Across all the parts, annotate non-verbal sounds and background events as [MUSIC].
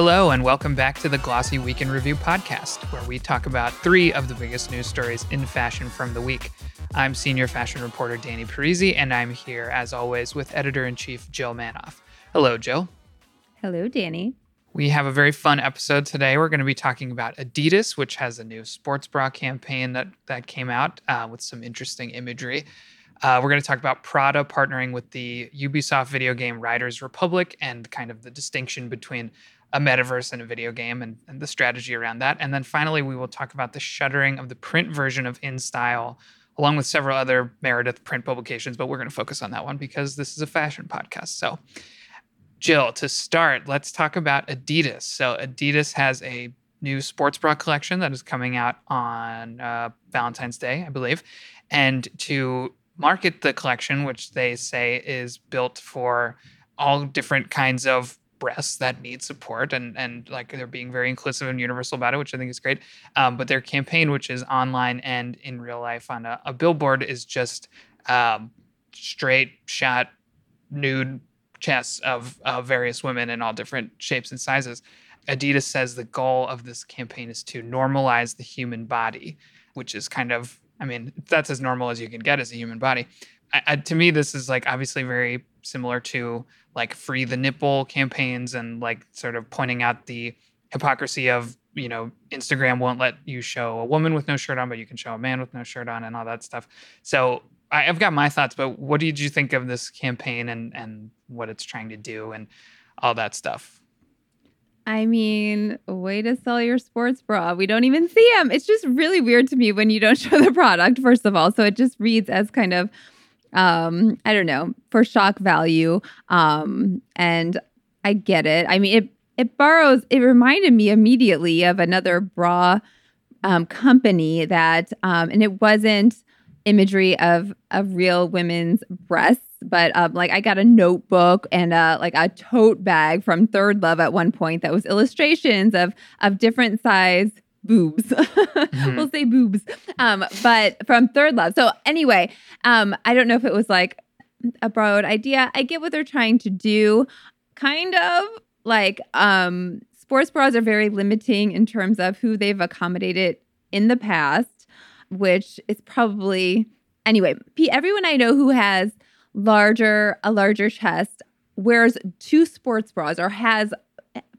Hello, and welcome back to the Glossy Week in Review podcast, where we talk about three of the biggest news stories in fashion from the week. I'm senior fashion reporter Danny Parisi, and I'm here, as always, with editor in chief Jill Manoff. Hello, Jill. Hello, Danny. We have a very fun episode today. We're going to be talking about Adidas, which has a new sports bra campaign that, that came out uh, with some interesting imagery. Uh, we're going to talk about Prada partnering with the Ubisoft video game Riders Republic and kind of the distinction between a metaverse and a video game and, and the strategy around that. And then finally, we will talk about the shuttering of the print version of InStyle, along with several other Meredith print publications. But we're going to focus on that one because this is a fashion podcast. So, Jill, to start, let's talk about Adidas. So, Adidas has a new sports bra collection that is coming out on uh, Valentine's Day, I believe. And to market the collection, which they say is built for all different kinds of breasts that need support and and like they're being very inclusive and universal about it which i think is great. Um, but their campaign which is online and in real life on a, a billboard is just um, straight shot nude chests of, of various women in all different shapes and sizes. Adidas says the goal of this campaign is to normalize the human body which is kind of i mean that's as normal as you can get as a human body. I, I, to me this is like obviously very similar to like free the nipple campaigns and like sort of pointing out the hypocrisy of you know instagram won't let you show a woman with no shirt on but you can show a man with no shirt on and all that stuff so I, have got my thoughts but what did you think of this campaign and and what it's trying to do and all that stuff I mean, way to sell your sports bra. We don't even see them. It's just really weird to me when you don't [LAUGHS] show the product, first of all. So it just reads as kind of um i don't know for shock value um and i get it. I mean it it borrows it reminded me immediately of another bra um, company that um and it wasn't imagery of of real women's breasts but um, like I got a notebook and uh, like a tote bag from ThirdLove at one point that was illustrations of of different size boobs. [LAUGHS] mm-hmm. we'll say boobs. Um, but from ThirdLove. So anyway, um, I don't know if it was like a broad idea. I get what they're trying to do. Kind of like um sports bras are very limiting in terms of who they've accommodated in the past, which is probably anyway, P everyone I know who has larger a larger chest wears two sports bras or has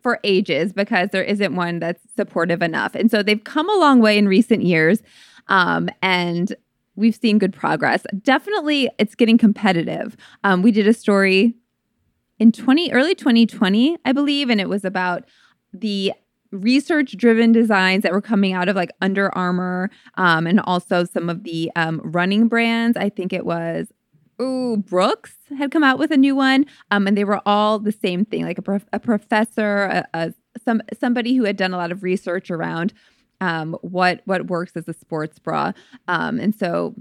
for ages because there isn't one that's supportive enough. And so they've come a long way in recent years. Um, and we've seen good progress. Definitely, it's getting competitive. Um, we did a story in 20 early 2020, I believe, and it was about the research driven designs that were coming out of like Under Armour um, and also some of the um, running brands. I think it was ooh, Brooks had come out with a new one, um, and they were all the same thing, like a, prof- a professor, a, a, some somebody who had done a lot of research around um, what what works as a sports bra, um, and so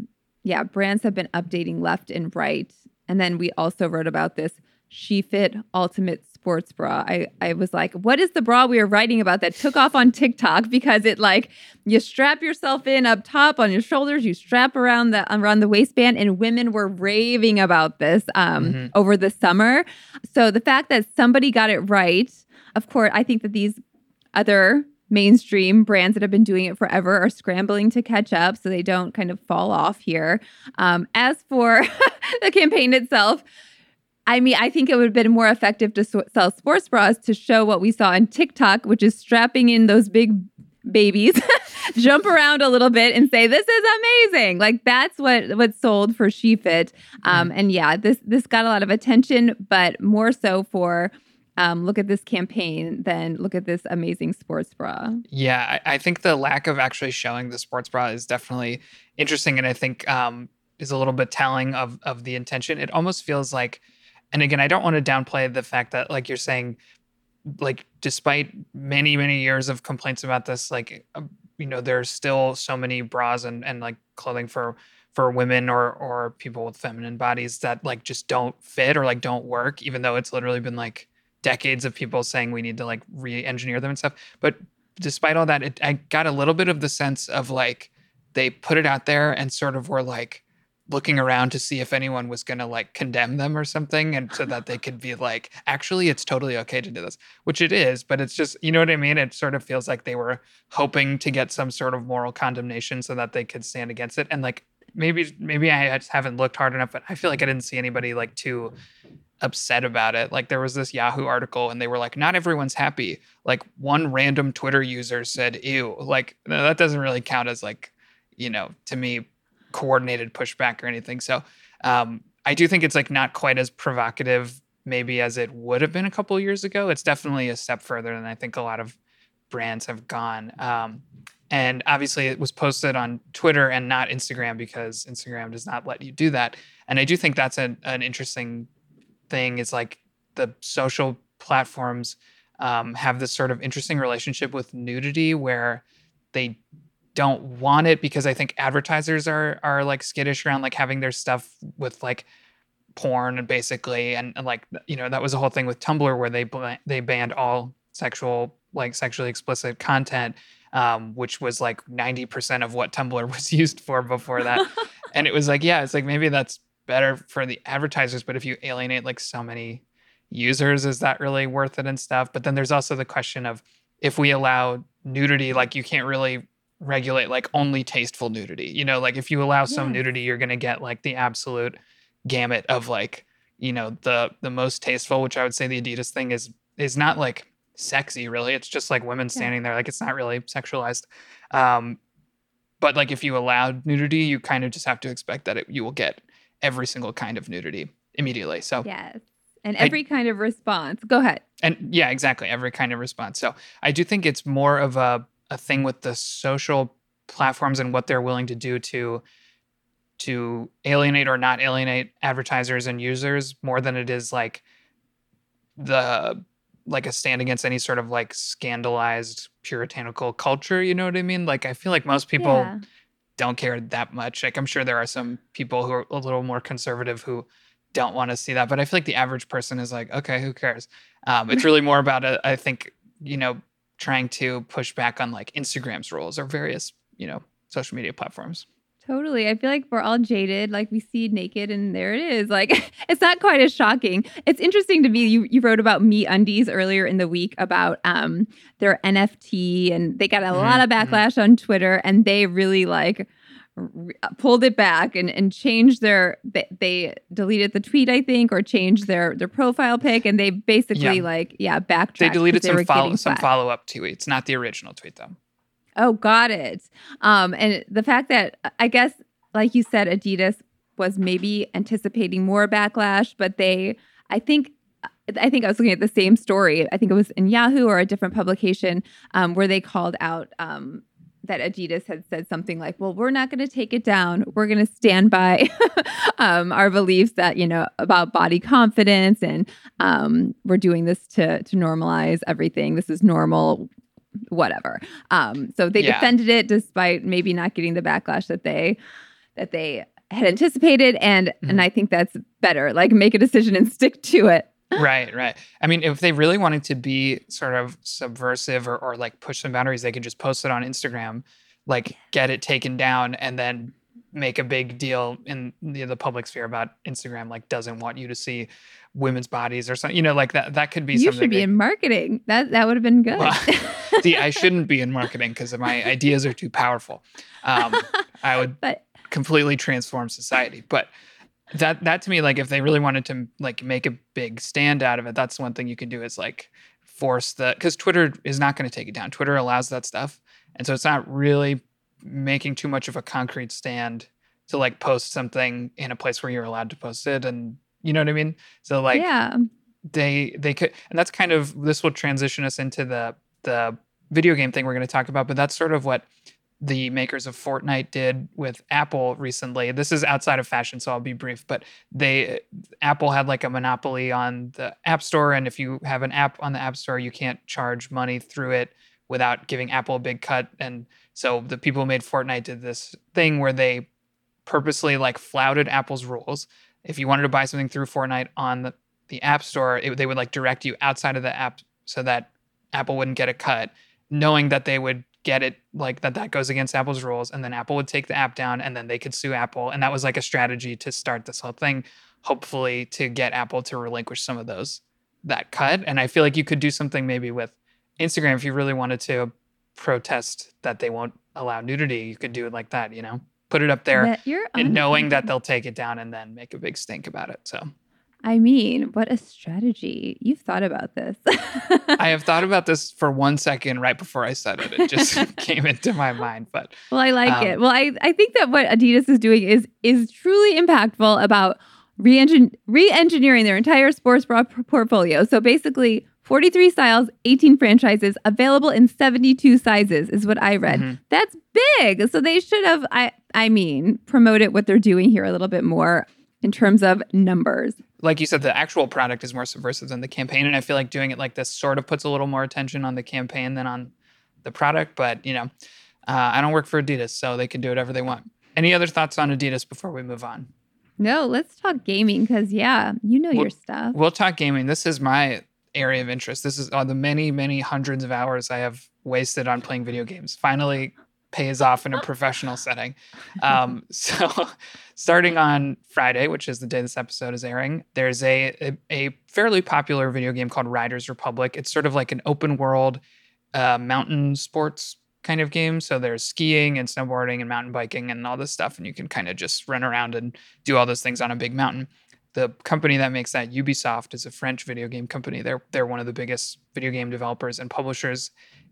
yeah, brands have been updating left and right, and then we also wrote about this SheFit Ultimate sports bra. I, I was like, what is the bra we were writing about that took off on TikTok because it like you strap yourself in up top on your shoulders, you strap around the around the waistband, and women were raving about this um, mm-hmm. over the summer. So the fact that somebody got it right, of course, I think that these other mainstream brands that have been doing it forever are scrambling to catch up so they don't kind of fall off here. Um, as for [LAUGHS] the campaign itself, I mean, I think it would have been more effective to sell sports bras to show what we saw on TikTok, which is strapping in those big babies, [LAUGHS] jump around a little bit and say, "This is amazing!" Like that's what what sold for SheFit. Um, and yeah, this this got a lot of attention, but more so for. Um, look at this campaign than look at this amazing sports bra. Yeah, I, I, think the lack of actually showing the sports bra is definitely interesting, and I think um, is a little bit telling of of the intention. It almost feels like and again, I don't want to downplay the fact that, like you're saying, like despite many many years of complaints about this, like uh, you know, there's still so many bras and and like clothing for for women or or people with feminine bodies that like just don't fit or like don't work, even though it's literally been like decades of people saying we need to like re-engineer them and stuff. But despite all that, it, I got a little bit of the sense of like they put it out there and sort of were like looking around to see if anyone was going to like condemn them or something and so that they could be like actually it's totally okay to do this which it is but it's just you know what i mean? It sort of feels like they were hoping to get some sort of moral condemnation so that they could stand against it and like maybe maybe i just haven't looked hard enough but i feel like i didn't see anybody like too upset about it. Like there was this yahoo article and they were like not everyone's happy. Like one random twitter user said ew like that doesn't really count as like you know to me coordinated pushback or anything. So um, I do think it's like not quite as provocative maybe as it would have been a couple years ago. It's definitely a step further than I think a lot of brands have gone. Um, and obviously, it was posted on Twitter and not Instagram because Instagram does not let you do that. And I do think that's an, an interesting thing. Is like the social platforms um, have this sort of interesting relationship with nudity where they don't want it because I think advertisers are are like skittish around like having their stuff with like porn and basically. And, and like you know that was the whole thing with Tumblr where they they banned all sexual like sexually explicit content um, which was like 90% of what Tumblr [LAUGHS] was used for before that. [LAUGHS] And it was like yeah it's like maybe that's better for the advertisers but if you alienate like so many users is that really worth it and stuff? But then there's also the question of if we allow nudity like you can't really regulate like only tasteful nudity. You know, like if you allow some nudity, you're going to get like the absolute gamut of like, you know, the the most tasteful, which I would say the Adidas thing is is not like sexy really. It's just like women standing yeah. there like it's not really sexualized. Um but like if you allowed nudity, you kind of just have to expect that it, you will get every single kind of nudity immediately. So Yes. And every I, kind of response. Go ahead. And yeah, exactly. Every kind of response. So I do think it's more of a a thing with the social platforms and what they're willing to do to to alienate or not alienate advertisers and users more than it is like the like a stand against any sort of like scandalized puritanical culture you know what i mean? Like i feel like most people yeah. don't care that much. Like i'm sure there are some people who are a little more conservative who don't want to see that but i feel like the average person is like okay who cares? Um, it's [LAUGHS] really more about a, I think you know trying to push back on like Instagram's rules or various, you know, social media platforms. Totally. I feel like we're all jaded. Like we see naked and there it is. Like [LAUGHS] it's not quite as shocking. It's interesting to me. You, you wrote about MeUndies earlier in the week about um their NFT and they got a mm-hmm. lot of mm-hmm. backlash mm-hmm. on Twitter and they really like pulled it back and, and changed their they, they, deleted the tweet I think or changed their their profile pic and they basically yeah. like yeah backtracked. They deleted some follow some follow up tweets, not the original tweet though. Oh, got it. Um, and the fact that I guess like you said, Adidas was maybe anticipating more backlash, but they I think I think I was looking at the same story. I think it was in Yahoo or a different publication um, where they called out um, that Adidas had said something like, "Well, we're not going to take it down. We're going to stand by [LAUGHS] um, our beliefs that you know about body confidence, and um, we're doing this to to normalize everything. This is normal, whatever." Um, so they yeah. defended it despite maybe not getting the backlash that they that they had anticipated, and mm-hmm. and I think that's better. Like make a decision and stick to it right, right. I mean, if they really wanted to be sort of subversive or, or like push some boundaries, they could just post it on Instagram, like get it taken down, and then make a big deal in the, the public sphere about Instagram, like doesn't want you to see women's bodies or something. You know, like that. That could be. You something should be in marketing. That that would have been good. Well, [LAUGHS] see, I shouldn't be in marketing because my ideas are too powerful. Um, I would [LAUGHS] but, completely transform society, but that that to me like if they really wanted to like make a big stand out of it that's one thing you can do is like force the because twitter is not going to take it down. Twitter allows that stuff. And so it's not really making too much of a concrete stand to like post something in a place where you're allowed to post it. And you know what i mean? So like yeah. they they could and that's kind of this will transition us into the the video game thing we're going to talk about but that's sort of what the makers of Fortnite did with Apple recently. This is outside of fashion, so I'll be brief. But they Apple had like a monopoly on the App Store, and if you have an app on the App Store, you can't charge money through it without giving Apple a big cut. And so the people who made Fortnite did this thing where they purposely like flouted Apple's rules. If you wanted to buy something through Fortnite on the, the App Store, it, they would like direct you outside of the app so that Apple wouldn't get a cut knowing that they would get it like that that goes against Apple's rules and then Apple would take the app down and then they could sue Apple and that was like a strategy to start this whole thing hopefully to get Apple to relinquish some of those that cut and I feel like you could do something maybe with Instagram if you really wanted to protest that they won't allow nudity you could do it like that you know? Put it up there and knowing that they'll take it down and then make a big stink about it so I mean, what a strategy. You've thought about this. I have thought about this [LAUGHS] for one second right before I said it. It just [LAUGHS] [LAUGHS] came into my mind. But well, I like um, it. Well, I, I think that what Adidas is doing is is truly impactful about re-engineering their entire sports bra portfolio. So basically 43 styles, 18 franchises, available in 72 sizes is what I read. Mm-hmm. That's big. So they should have I I mean, promoted what they're doing here a little bit more in terms of numbers. Like you said, the actual product is more subversive than the campaign. And I feel like doing it like this sort of puts a little more attention on the campaign than on the product. But, you know, uh, I don't work for Adidas, so they can do whatever they want. Any other thoughts on Adidas before we move on? No, let's talk gaming because, yeah, you know we'll, your stuff. We'll talk gaming. This is my area of interest. This is all the many, many hundreds of hours I have wasted on playing video games. Finally pays off in a professional [LAUGHS] setting. Um, so, [LAUGHS] starting on Friday, which is the day this episode is airing, there's a, a, a fairly popular video game called Riders Republic. It's sort of like an open world uh, mountain sports kind of game. So there's skiing and snowboarding and mountain biking and all this stuff, and you can kind of just run around and do all those things on a big mountain. The company that makes that, Ubisoft, is a French video game company. They're they're one of the biggest video game developers and publishers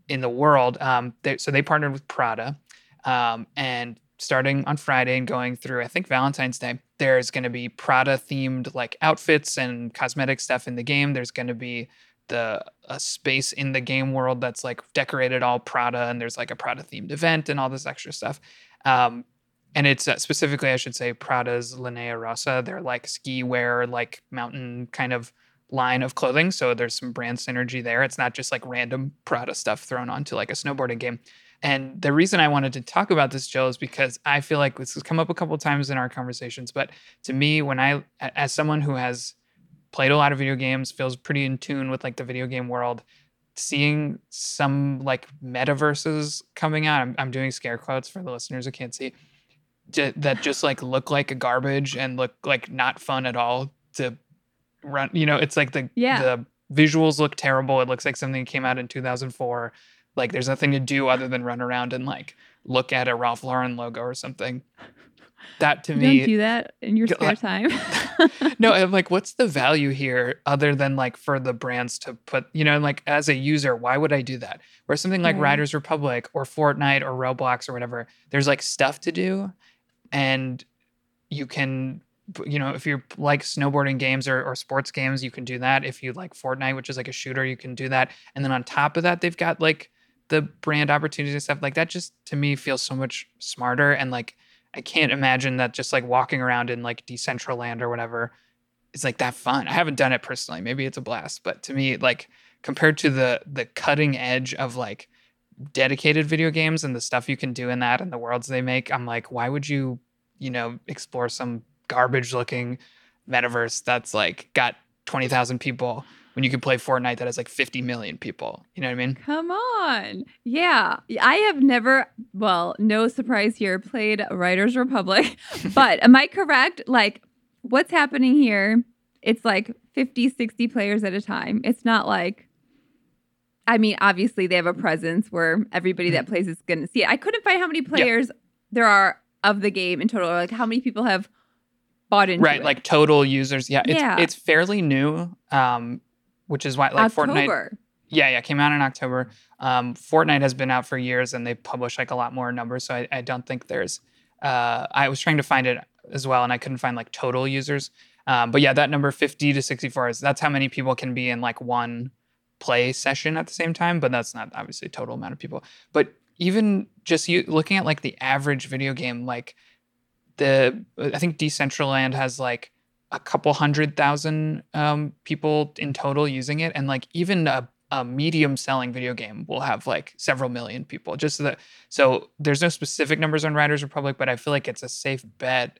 in the world. Um, they, so they partnered with Prada, um, and starting on Friday and going through, I think Valentine's Day, there's going to be Prada themed like outfits and cosmetic stuff in the game. There's going to be the a space in the game world that's like decorated all Prada, and there's like a Prada themed event and all this extra stuff. Um, and it's uh, specifically, I should say, Prada's Linea Rossa. They're like ski wear, like mountain kind of line of clothing. So there's some brand synergy there. It's not just like random Prada stuff thrown onto like a snowboarding game. And the reason I wanted to talk about this, Jill, is because I feel like this has come up a couple times in our conversations. But to me, when I, as someone who has played a lot of video games, feels pretty in tune with like the video game world, seeing some like metaverses coming out, I'm, I'm doing scare quotes for the listeners who can't see, that just like look like a garbage and look like not fun at all to run. You know, it's like the yeah. the visuals look terrible. It looks like something that came out in 2004. Like there's nothing to do other than run around and like look at a Ralph Lauren logo or something. That to you me, don't do that in your spare time. [LAUGHS] no, I'm like, what's the value here other than like for the brands to put, you know, like as a user, why would I do that? Where something like right. Riders Republic or Fortnite or Roblox or whatever, there's like stuff to do, and you can you know, if you like snowboarding games or, or sports games, you can do that. If you like Fortnite, which is like a shooter, you can do that. And then on top of that, they've got like the brand opportunities and stuff like that. Just to me feels so much smarter. And like, I can't imagine that just like walking around in like Decentraland or whatever is like that fun. I haven't done it personally. Maybe it's a blast, but to me, like compared to the the cutting edge of like dedicated video games and the stuff you can do in that and the worlds they make, I'm like, why would you, you know, explore some garbage looking metaverse that's like got 20,000 people when you can play Fortnite that has like 50 million people. You know what I mean? Come on. Yeah. I have never, well, no surprise here, played Riders Republic. [LAUGHS] but am I correct? Like, what's happening here? It's like 50, 60 players at a time. It's not like, I mean, obviously they have a presence where everybody that mm-hmm. plays is going to see it. I couldn't find how many players yep. there are of the game in total, or like how many people have bought into right it. like total users yeah it's, yeah. it's fairly new um which is why like october. fortnite yeah yeah came out in october um fortnite has been out for years and they publish like a lot more numbers so i, I don't think there's uh i was trying to find it as well and i couldn't find like total users um but yeah that number 50 to 64 is that's how many people can be in like one play session at the same time but that's not obviously total amount of people but even just you looking at like the average video game like the I think Decentraland has like a couple hundred thousand um, people in total using it, and like even a, a medium selling video game will have like several million people. Just so that so there's no specific numbers on Riders Republic, but I feel like it's a safe bet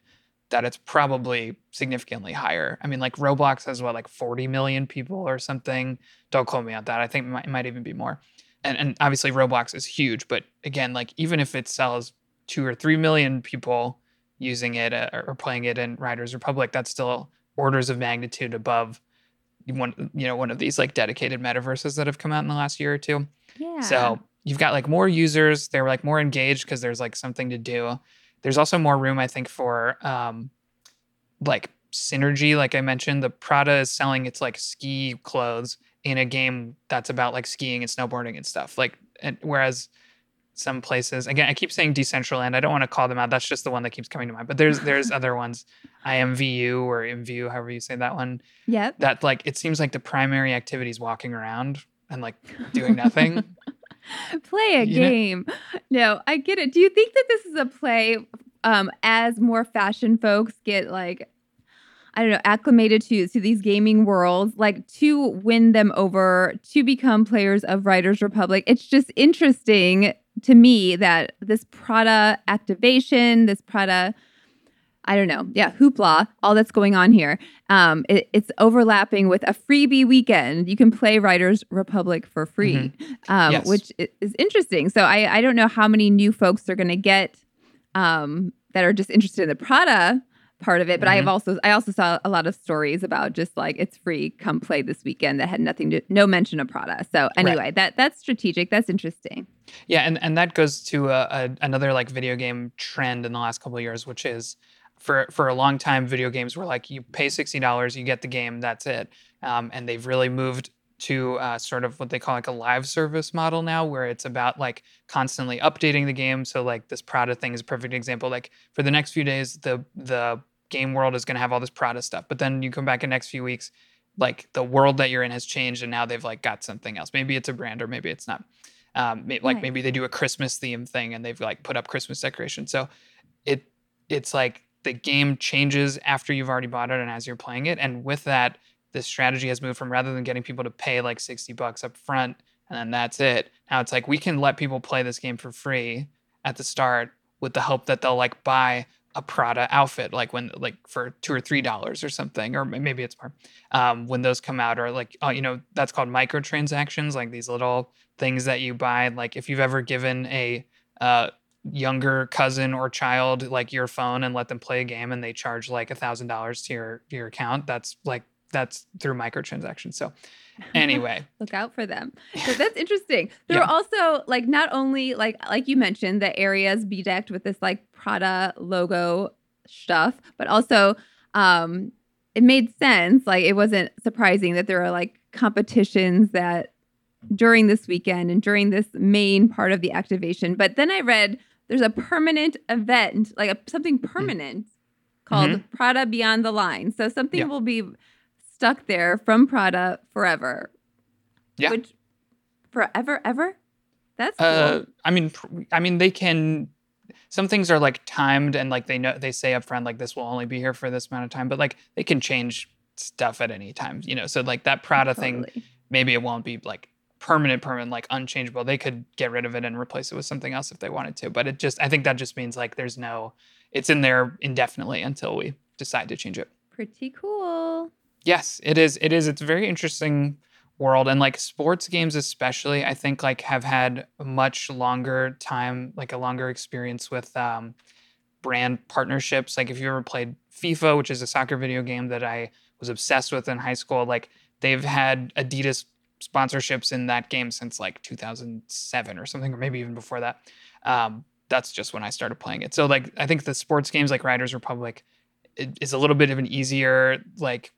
that it's probably significantly higher. I mean, like Roblox has what like 40 million people or something. Don't quote me on that. I think it might, it might even be more. and, and obviously Roblox is huge, but again, like even if it sells two or three million people using it uh, or playing it in Riders Republic, that's still orders of magnitude above one you know one of these like dedicated metaverses that have come out in the last year or two. Yeah. So you've got like more users, they're like more engaged because there's like something to do. There's also more room, I think, for um like synergy. Like I mentioned, the Prada is selling its like ski clothes in a game that's about like skiing and snowboarding and stuff. Like and whereas some places again i keep saying decentraland i don't want to call them out that's just the one that keeps coming to mind but there's there's [LAUGHS] other ones imvu or imvu however you say that one Yep. that like it seems like the primary activity is walking around and like doing nothing [LAUGHS] play a You know- game. No, I get it. Do you think that this is a play um as more fashion folks get like I don't know, acclimated to to these gaming worlds, like to win them over to become players of Riders Republic. It's just interesting to me that this Prada activation, this Prada I don't know. Yeah, hoopla, all that's going on here. Um, it- it's overlapping with a freebie weekend. You can play Riders Republic for free, um, Yes. which is interesting. So I, I don't know how many new folks they're going to get um, that are just interested in the Prada part of it. But I have also I also saw a lot of stories about just like it's free, come play this weekend that had nothing to no mention of Prada. So anyway, that that's strategic. That's interesting. Yeah, and, and that goes to a, a, another like video game trend in the last couple of years, which is for for a long time, video games were like you pay sixty dollars, you get the game, that's it. Um, and they've really moved to uh, sort of what they call like a live service model now, where it's about like constantly updating the game. So like this Prada thing is a perfect example. Like for the next few days, the the game world is going to have all this Prada stuff, but then you come back in next few weeks, like the world that you're in has changed, and now they've like got something else. Maybe it's a brand, or maybe it's not um, like Right. maybe they do a Christmas theme thing and they've like put up Christmas decorations. So it it's like the game changes after you've already bought it and as you're playing it. And with that, the strategy has moved from rather than getting people to pay like 60 bucks up front and then that's it. Now it's like we can let people play this game for free at the start with the hope that they'll like buy a Prada outfit, like when like for two or three dollars or something, or maybe it's more. Um, when those come out, or like oh, you know, that's called microtransactions, like these little things that you buy. Like if you've ever given a uh, younger cousin or child like your phone and let them play a game and they charge like a thousand dollars to your your account, that's like that's through microtransactions. So [LAUGHS] anyway, Look out for them. [LAUGHS] So that's interesting. There Yeah. are also like not only like like you mentioned the areas bedecked with this like Prada logo stuff, but also um it made sense. Like it wasn't surprising that there are like competitions that during this weekend and during this main part of the activation. But then I read there's a permanent event, like a, something permanent called Prada Beyond the Line. So something Mm-hmm. Yeah. will be stuck there from Prada forever. Yeah. Which forever ever? That's cool. Uh, I mean, I mean, they can. Some things are like timed, and like they know they say up front, like this will only be here for this amount of time. But like they can change stuff at any time, you know. So like that Prada thing, maybe it won't be like permanent, permanent, like unchangeable. They could get rid of it and replace it with something else if they wanted to. But it just, I think that just means like there's no, it's in there indefinitely until we decide to change it. Pretty cool. Yes, it is. It is. It's a very interesting world, and like sports games, especially, I think like have had much longer time, like a longer experience with um, brand partnerships. Like if you ever played FIFA, which is a soccer video game that I was obsessed with in high school, like they've had Adidas sponsorships in that game since like 2007 or something, or maybe even before that. Um, that's just when I started playing it. So like I think the sports games like Riders Republic is a little bit of an easier like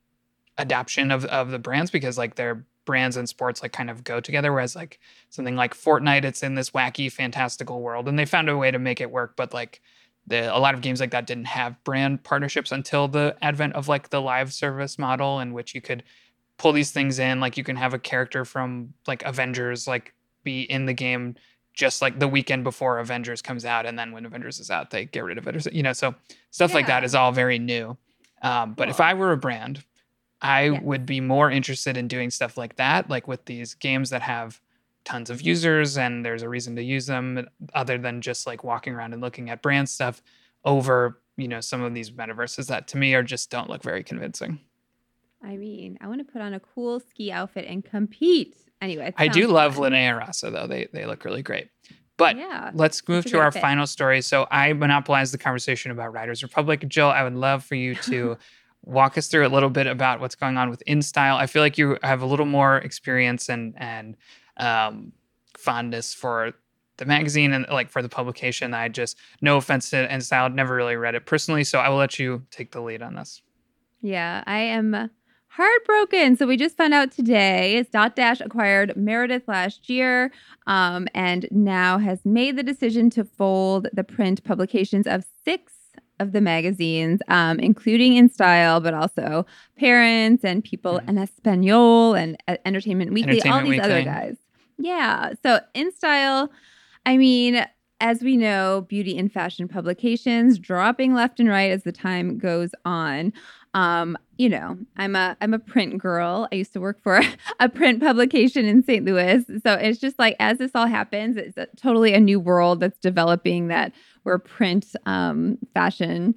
adaptation of of the brands because like their brands and sports like kind of go together whereas like something like Fortnite it's in this wacky fantastical world and they found a way to make it work but like the, a lot of games like that didn't have brand partnerships until the advent of like the live service model in which you could pull these things in like you can have a character from like Avengers like be in the game just like the weekend before Avengers comes out and then when Avengers is out they get rid of it or so- you know so stuff like that is all very new. Um, but if I were a brand I Yes. would be more interested in doing stuff like that, like with these games that have tons of users and there's a reason to use them uh, other than just like walking around and looking at brand stuff over, you know, some of these metaverses that to me are just don't look very convincing. I mean, I want to put on a cool ski outfit and compete. Anyway, I do love fun. Linea Rossa though. They they look really great. But yeah, let's move to our fit. final story. So I monopolized the conversation about Riders Republic. Jill, I would love for you [LAUGHS] to walk us through a little bit about what's going on with InStyle. I feel like you have a little more experience and and um, fondness for the magazine and like for the publication. I just no offense to InStyle, never really read it personally, so I will let you take the lead on this. Yeah, I am heartbroken. So we just found out today is Dotdash acquired Meredith last year um, and now has made the decision to fold the print publications of six of the magazines, um, including InStyle, but also Parents and People mm-hmm. en Espanol and uh, Entertainment Weekly, Entertainment all these Weekly. other guys. Yeah. So InStyle, I mean, as we know, beauty and fashion publications dropping left and right as the time goes on. Um, you know, I'm a I'm a print girl. I used to work for [LAUGHS] a print publication in St. Louis. So it's just like as this all happens, it's a, totally a new world that's developing that where print um, fashion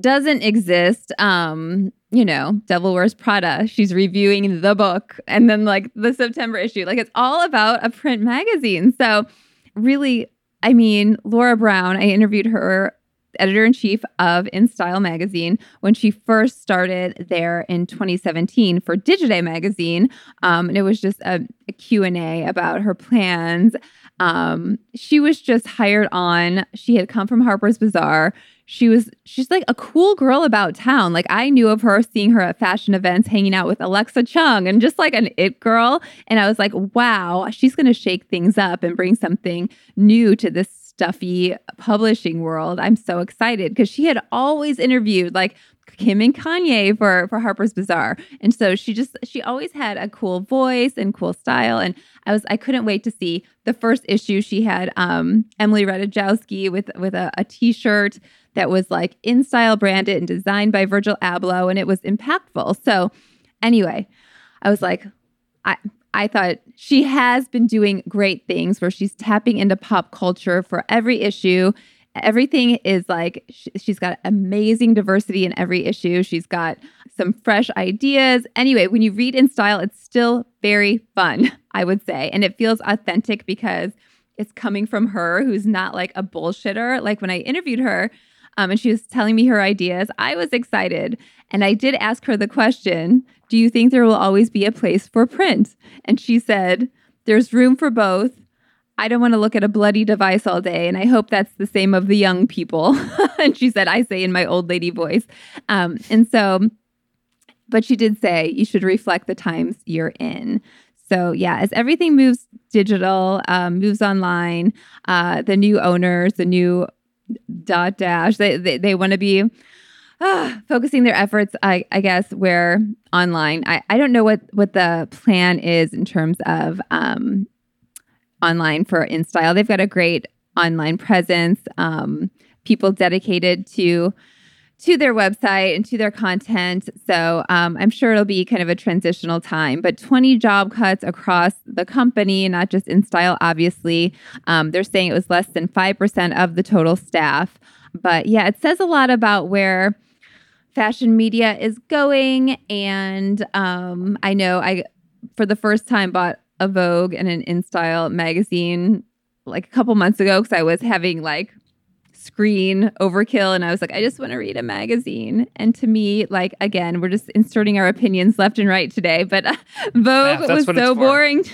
doesn't exist. Um, you know, Devil Wears Prada. She's reviewing the book, and then like the September issue, like it's all about a print magazine. So really, I mean, Laura Brown. I interviewed her editor in chief of InStyle magazine when she first started there in 2017 for Digiday magazine. Um, and it was just a, a Q&A about her plans. Um, she was just hired on. She had come from Harper's Bazaar. She was she's like a cool girl about town. Like I knew of her seeing her at fashion events, hanging out with Alexa Chung and just like an it girl. And I was like, wow, she's gonna shake things up and bring something new to this stuffy publishing world. I'm so excited because she had always interviewed like Kim and Kanye for for Harper's Bazaar. And so she just she always had a cool voice and cool style and I was I couldn't wait to see the first issue she had um Emily Ratajkowski with with a a t-shirt that was like InStyle branded and designed by Virgil Abloh and it was impactful. So anyway, I was like I I thought she has been doing great things where she's tapping into pop culture for every issue. Everything is like she's got amazing diversity in every issue. She's got some fresh ideas. Anyway, when you read InStyle, it's still very fun, I would say. And it feels authentic because it's coming from her who's not like a bullshitter. Like when I interviewed her, um, and she was telling me her ideas. I was excited. And I did ask her the question Do you think there will always be a place for print? And she said, There's room for both. I don't want to look at a bloody device all day. And I hope that's the same of the young people. [LAUGHS] and she said, I say in my old lady voice. Um, and so, but she did say you should reflect the times you're in. So, yeah, as everything moves digital, um, moves online, uh, the new owners, the new Dotdash. They they, they want to be uh, focusing their efforts, I, I guess, where online. I, I don't know what what the plan is in terms of um, online for InStyle. They've got a great online presence. Um, people dedicated to to their website and to their content. So um, I'm sure it'll be kind of a transitional time. But 20 job cuts across the company, not just InStyle, obviously. Um, they're saying it was less than 5% of the total staff. But yeah, it says a lot about where fashion media is going. And um, I know I, for the first time, bought a Vogue and an InStyle magazine like a couple months ago because I was having like screen overkill and I was like I just want to read a magazine. And to me like again we're just inserting our opinions left and right today but uh, Vogue yeah, was so boring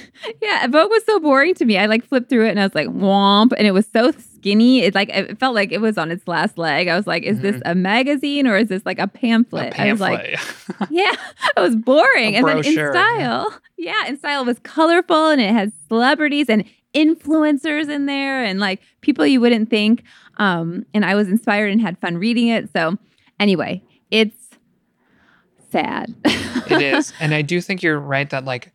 yeah Vogue was so boring to me. I like flipped through it and I was like womp and it was so skinny. It like it felt like it was on its last leg. I was like is mm-hmm. this a magazine or is this like a pamphlet, a pamphlet. I was like [LAUGHS] yeah it was boring. And then InStyle yeah InStyle was colorful and it had celebrities and influencers in there and like people you wouldn't think. Um, and I was inspired and had fun reading it. So anyway, it's sad. [LAUGHS] it is. And I do think you're right that like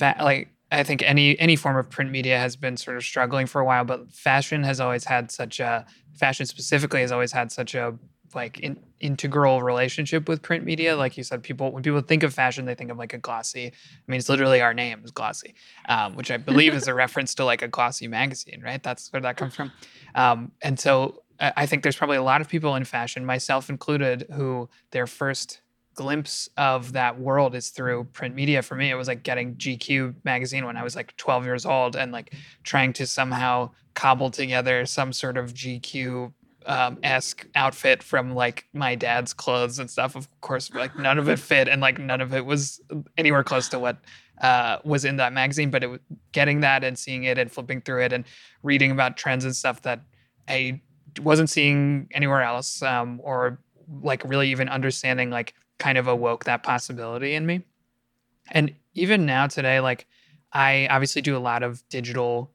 like I think any any form of print media has been sort of struggling for a while, but fashion has always had such a fashion specifically has always had such a like in, integral relationship with print media. Like you said, people when people think of fashion, they think of like a glossy. I mean, it's literally our name is glossy, um, which I believe is a [LAUGHS] reference to like a glossy magazine, right? That's where that comes from. [LAUGHS] Um, and so I think there's probably a lot of people in fashion, myself included, who their first glimpse of that world is through print media for me it was like getting gq magazine when i was like 12 years old and like trying to somehow cobble together some sort of gq um, esque outfit from like my dad's clothes and stuff. Of course, like none of it fit, and like none of it was anywhere close to what uh, was in that magazine. But it was getting that and seeing it and flipping through it and reading about trends and stuff that I wasn't seeing anywhere else, um, or like really even understanding like kind of awoke that possibility in me. And even now today, like I obviously do a lot of digital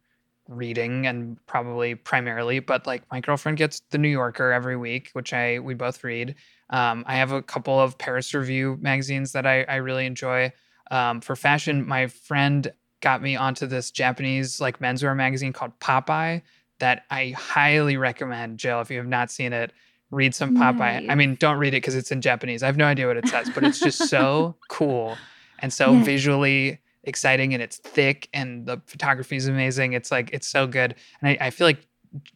reading and probably primarily, but like my girlfriend gets the New Yorker every week, which I we both read. Um, I have a couple of Paris Review magazines that I, I really enjoy. Um, for fashion, my friend got me onto this Japanese like menswear magazine called Popeye that I highly recommend, Jill. If you have not seen it, read some Popeye. Nice. I mean, don't read it because it's in Japanese. I have no idea what it says, but it's just so [LAUGHS] cool and so yes. visually exciting and it's thick and the photography is amazing. It's like it's so good. And I, I feel like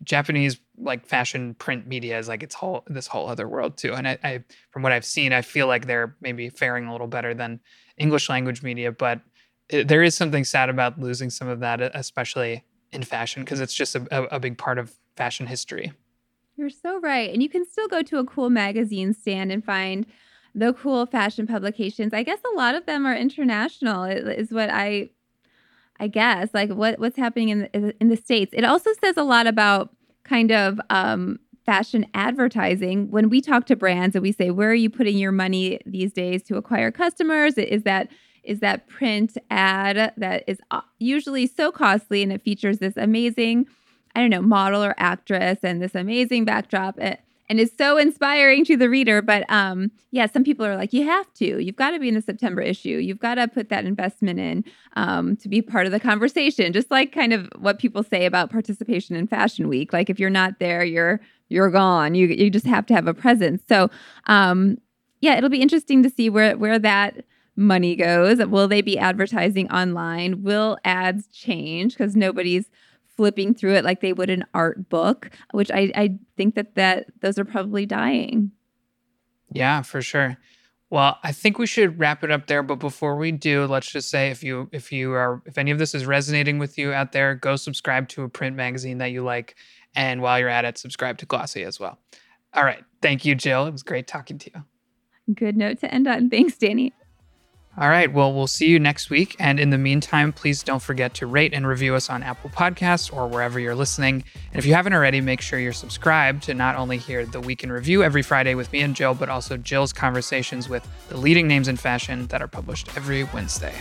Japanese like fashion print media is like it's whole this whole other world too. And I, I from what I've seen, I feel like they're maybe faring a little better than English language media, but it, there is something sad about losing some of that, especially in fashion, because it's just a, a, a big part of fashion history. You're so right. And you can still go to a cool magazine stand and find the cool fashion publications. I guess a lot of them are international is what I I guess like what what's happening in the, in the states. It also says a lot about kind of um, fashion advertising. When we talk to brands and we say, "Where are you putting your money these days to acquire customers?" Is that is that print ad that is uh, usually so costly and it features this amazing I don't know, model or actress and this amazing backdrop. It, and is so inspiring to the reader. But um, yeah, some people are like, you have to. You've got to be in the September issue. You've got to put that investment in um, to be part of the conversation. Just like kind of what people say about participation in Fashion Week. Like if you're not there, you're you're gone. You you just have to have a presence. So um, yeah, it'll be interesting to see where where that money goes. Will they be advertising online? Will ads change because nobody's flipping through it like they would an art book, which I, I think that, that those are probably dying. Yeah, for sure. Well, I think we should wrap it up there. But before we do, let's just say if you if you are if any of this is resonating with you out there, go subscribe to a print magazine that you like. And while you're at it, subscribe to Glossy as well. All right. Thank you, Jill. It was great talking to you. Good note to end on. Thanks, Danny. All right. Well, we'll see you next week. And in the meantime, please don't forget to rate and review us on Apple Podcasts or wherever you're listening. And if you haven't already, make sure you're subscribed to not only hear the Week in Review every Friday with me and Jill, but also Jill's conversations with the leading names in fashion that are published every Wednesday.